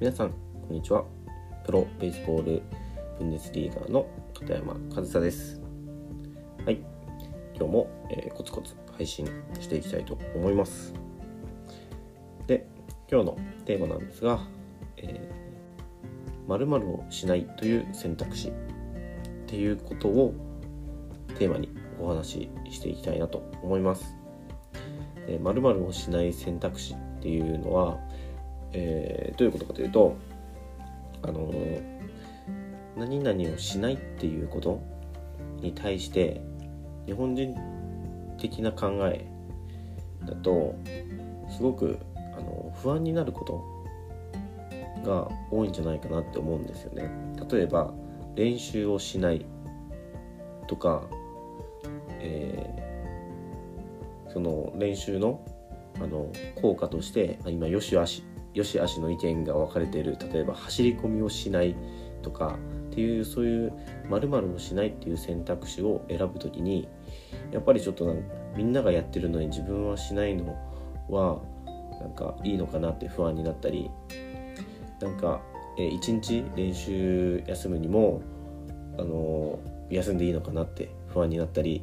皆さんこんにちは。プロベースボールブンデスリーガーの片山和沙です。はい。今日も、えー、コツコツ配信していきたいと思います。で今日のテーマなんですが、えー、〇〇をしないという選択肢っていうことをテーマにお話ししていきたいなと思います。〇〇をしない選択肢っていうのはえー、どういうことかというとあの何々をしないっていうことに対して日本人的な考えだとすごくあの不安になることが多いんじゃないかなって思うんですよね。例えば練習をしないとか、えー、その練習のあの効果として今よしあしよし悪しの意見が分かれている。例えば走り込みをしないとかっていうそういう〇〇をしないっていう選択肢を選ぶ時にやっぱりちょっとなんみんながやってるのに自分はしないのはなんかいいのかなって不安になったりなんか、え、1日練習休むにも、あの、休んでいいのかなって不安になったり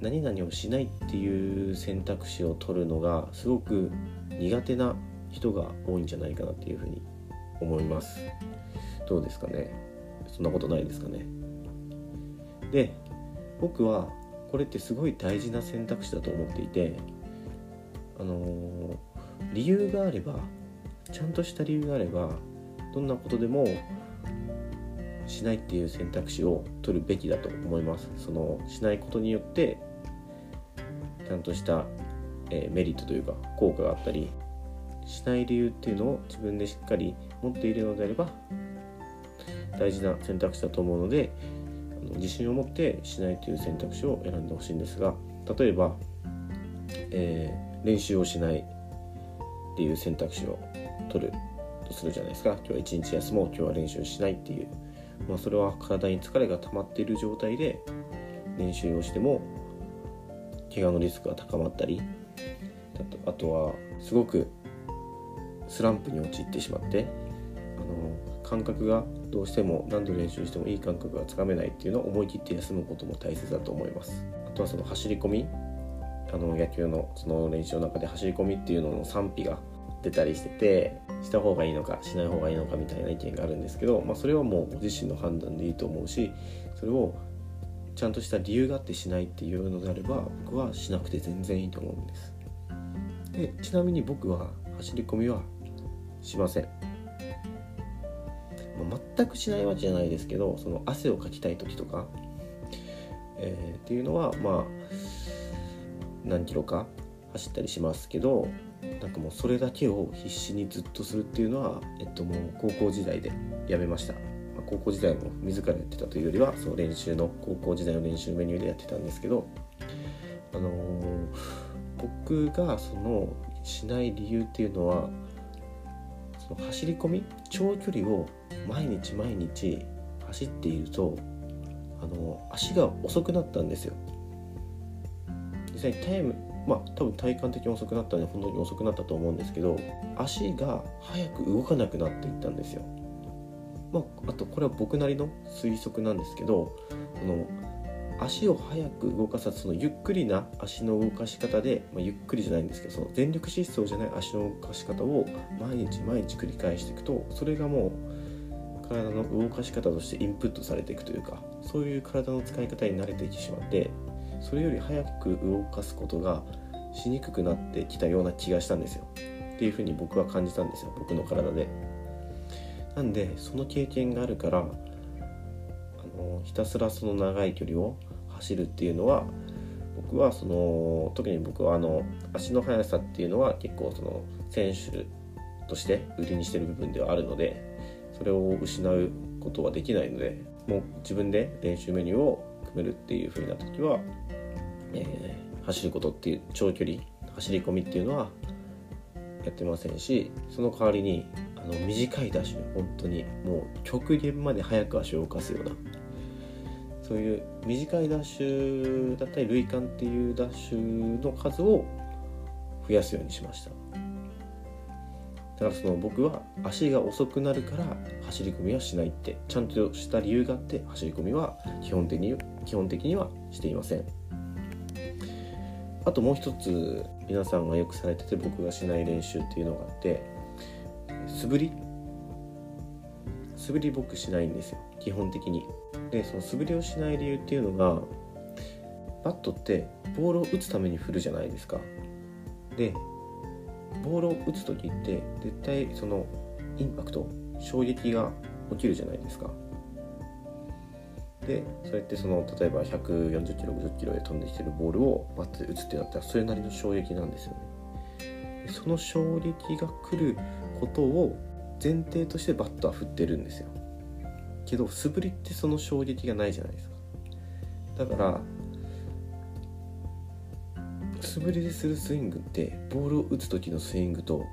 何々をしないっていう選択肢を取るのがすごく苦手な人が多いんじゃないかなっていうふうに思います。どうですかね。そんなことないですかね。で僕はこれってすごい大事な選択肢だと思っていてあのー、理由があればちゃんとした理由があればどんなことでもしないっていう選択肢を取るべきだと思います。そのしないことによってちゃんとした、えー、メリットというか効果があったりしない理由っていうのを自分でしっかり持っているのであれば大事な選択肢だと思うので自信を持ってしないという選択肢を選んでほしいんですが例えば、えー、練習をしないっていう選択肢を取るとするじゃないですか。今日は一日休もう今日は練習しないっていう、まあ、それは体に疲れが溜まっている状態で練習をしても怪我のリスクが高まったりあとはすごくスランプに陥ってしまってあの感覚がどうしても何度練習してもいい感覚がつかめないっていうのを思い切って休むことも大切だと思います。あとはその走り込みあの野球のその練習の中で走り込みっていうのの賛否が出たりしててした方がいいのかしない方がいいのかみたいな意見があるんですけど、まあ、それはもうご自身の判断でいいと思うしそれをちゃんとした理由があってしないっていうのであれば僕はしなくて全然いいと思うんです。でちなみに僕は走り込みはしません、全くしないわけじゃないですけどその汗をかきたい時とか、えー、っていうのはまあ何キロか走ったりしますけどなんかもうそれだけを必死にずっとするっていうのは、えっと、もう高校時代でやめました、まあ、高校時代も自らやってたというよりはその練習の高校時代の練習メニューでやってたんですけどあのー、僕がそのしない理由っていうのはその走り込み長距離を毎日毎日走っているとあの足が遅くなったんですよ。実際タイムまあ多分体感的に遅くなったんで本当に遅くなったと思うんですけど足が早く動かなくなっていったんですよ。まあ、あとこれは僕なりの推測なんですけどその足を速く動かさずそのゆっくりな足の動かし方で、まあ、ゆっくりじゃないんですけどその全力疾走じゃない足の動かし方を毎日毎日繰り返していくとそれがもう体の動かし方としてインプットされていくというかそういう体の使い方に慣れてきてしまってそれより早く動かすことがしにくくなってきたような気がしたんですよ。っていうふうに僕は感じたんですよ。僕の体で。なんでその経験があるからあのひたすらその長い距離を走るっていうのは僕はその特に僕はあの足の速さっていうのは結構その選手として売りにしてる部分ではあるのでそれを失うことはできないのでもう自分で練習メニューを組めるっていう風な時は、えー、走ることっていう長距離走り込みっていうのはやってませんしその代わりにあの短いダッシュ本当にもう極限まで速く足を動かすようなそういう短いダッシュだったり塁間っていうダッシュの数を増やすようにしました。だからその僕は足が遅くなるから走り込みはしないってちゃんとした理由があって走り込みは基本的に基本的にはしていません。あともう一つ皆さんがよくされてて僕がしない練習っていうのがあって素振り？素振り僕しないんですよ。基本的に。でその素振りをしない理由っていうのがバットってボールを打つために振るじゃないですか。でボールを打つ時って絶対そのインパクト衝撃が起きるじゃないですか。でそれってその例えば140キロ60キロで飛んできてるボールをバットで打つってなったらそれなりの衝撃なんですよね。その衝撃が来ることを前提としてバットは振ってるんですよ。けど素振りってその衝撃がないじゃないですか。だから素振りでするスイングってボールを打つ時のスイングと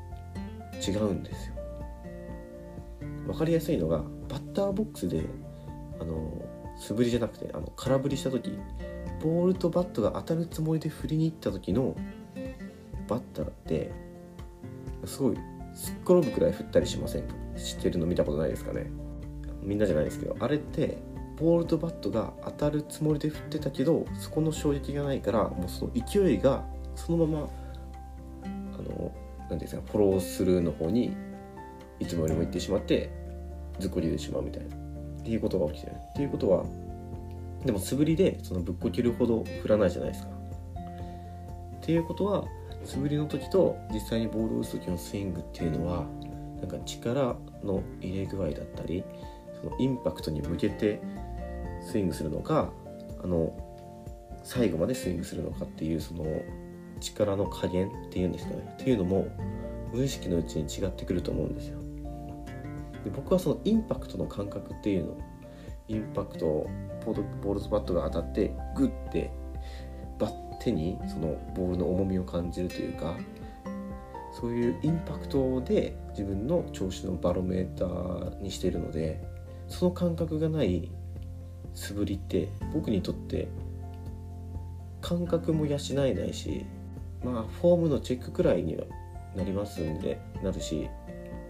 違うんですよ。分かりやすいのがバッターボックスであの素振りじゃなくてあの空振りした時ボールとバットが当たるつもりで振りに行った時のバッターってすごいすっ転ぶくらい振ったりしませんか？知ってるの見たことないですかね？みんなじゃないですけどあれってボールとバットが当たるつもりで振ってたけどそこの衝撃がないからもうその勢いがそのままあの何ですかフォロースルーの方にいつもよりも行ってしまってずっこりでしまうみたいなっていうことが起きてる。っていうことはでも素振りでそのぶっこけるほど振らないじゃないですか。っていうことは素振りの時と実際にボールを打つ時のスイングっていうのはなんか力の入れ具合だったりのインパクトに向けてスイングするのかあの最後までスイングするのかっていうその力の加減っていうんですかねっていうのも無意識のうちに違ってくると思うんですよ。で僕はそのインパクトの感覚っていうのインパクトボールとバットが当たってグッてバッテにそのボールの重みを感じるというかそういうインパクトで自分の調子のバロメーターにしているのでその感覚がない素振りって僕にとって感覚も養えないしまあフォームのチェックくらいにはなりますんでなるし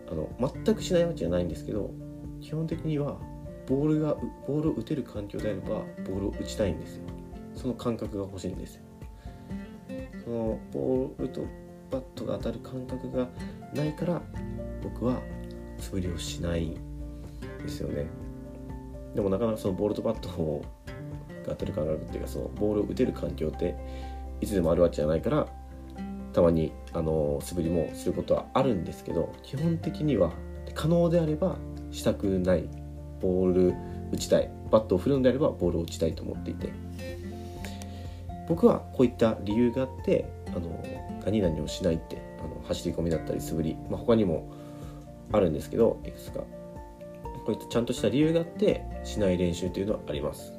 あの全くしないわけじゃないんですけど基本的にはボールがボールを打てる環境であればボールを打ちたいんですよ。その感覚が欲しいんですよ。そのボールとバットが当たる感覚がないから僕は素振りをしない。ですよね。でもなかなかそのボールとバットをが当たる感覚っていうかそのボールを打てる環境っていつでもあるわけじゃないからたまにあの素振りもすることはあるんですけど基本的には可能であればしたくないボール打ちたいバットを振るんであればボールを打ちたいと思っていて。僕はこういった理由があってあの何々をしないってあの走り込みだったり素振り、まあ、他にもあるんですけどいくつか。こういったちゃんとした理由があってしない練習というのはあります。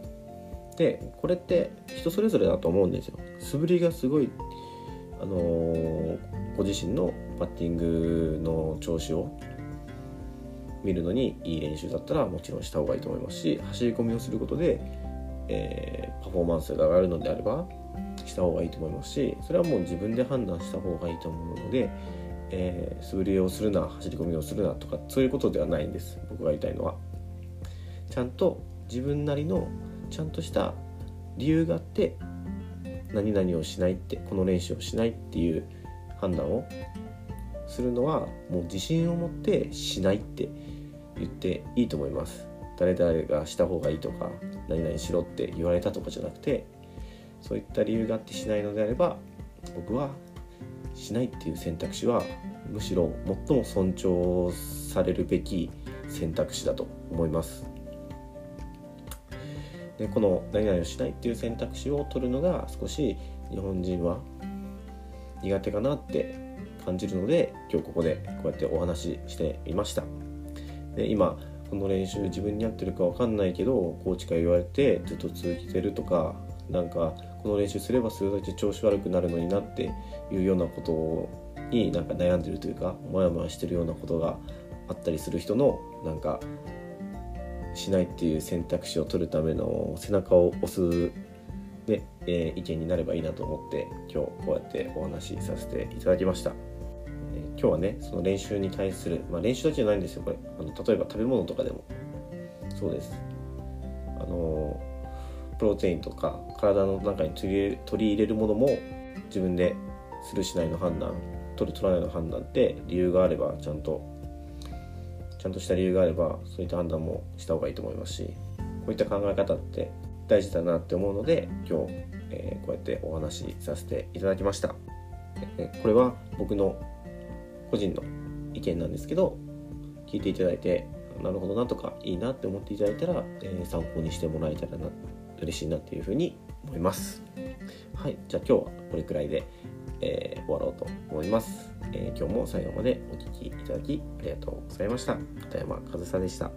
でこれって人それぞれだと思うんですよ。素振りがすごいあのー、ご自身のバッティングの調子を見るのにいい練習だったらもちろんした方がいいと思いますし走り込みをすることで、えー、パフォーマンスが上がるのであればした方がいいと思いますしそれはもう自分で判断した方がいいと思うので、えー、素振りをするな走り込みをするなとかそういうことではないんです。僕が言いたいのは。ちゃんと自分なりのちゃんとした理由があって何々をしないってこの練習をしないっていう判断をするのはもう自信を持ってしないって言っていいと思います。誰々がした方がいいとか何々しろって言われたとかじゃなくてそういった理由があってしないのであれば僕はしないっていう選択肢はむしろ最も尊重されるべき選択肢だと思います。でこの何々をしないっていう選択肢を取るのが少し日本人は苦手かなって感じるので今日ここでこうやってお話ししてみました。で今この練習自分に合ってるか分かんないけどコーチから言われてずっと続けてるとかなんかこの練習すればするだけ調子悪くなるのになっていうようなことになんか悩んでるというかモヤモヤしてるようなことがあったりする人のなんかしないっていう選択肢を取るための背中を押す、ねえー、意見になればいいなと思って今日こうやってお話しさせていただきました。えー、今日はねその練習に対する、まあ、練習だけじゃないんですよこれ。あの例えば食べ物とかでも。そうです。あのプロテインとか体の中に取り入れるものも自分でするしないの判断取る取らないの判断って理由があればちゃんとちゃんとした理由があればそういった判断もした方がいいと思いますしこういった考え方って大事だなって思うので今日、えー、こうやってお話しさせていただきました、えこれは僕の個人の意見なんですけど聞いていただいてなるほどなとかいいなって思っていただいたら、えー、参考にしてもらえたらな嬉しいなっていうふうに思います。はいじゃあ今日はこれくらいで、えー、終わろうと思います、えー、今日も最後までお聴きいただきありがとうございました。片山和沙でした。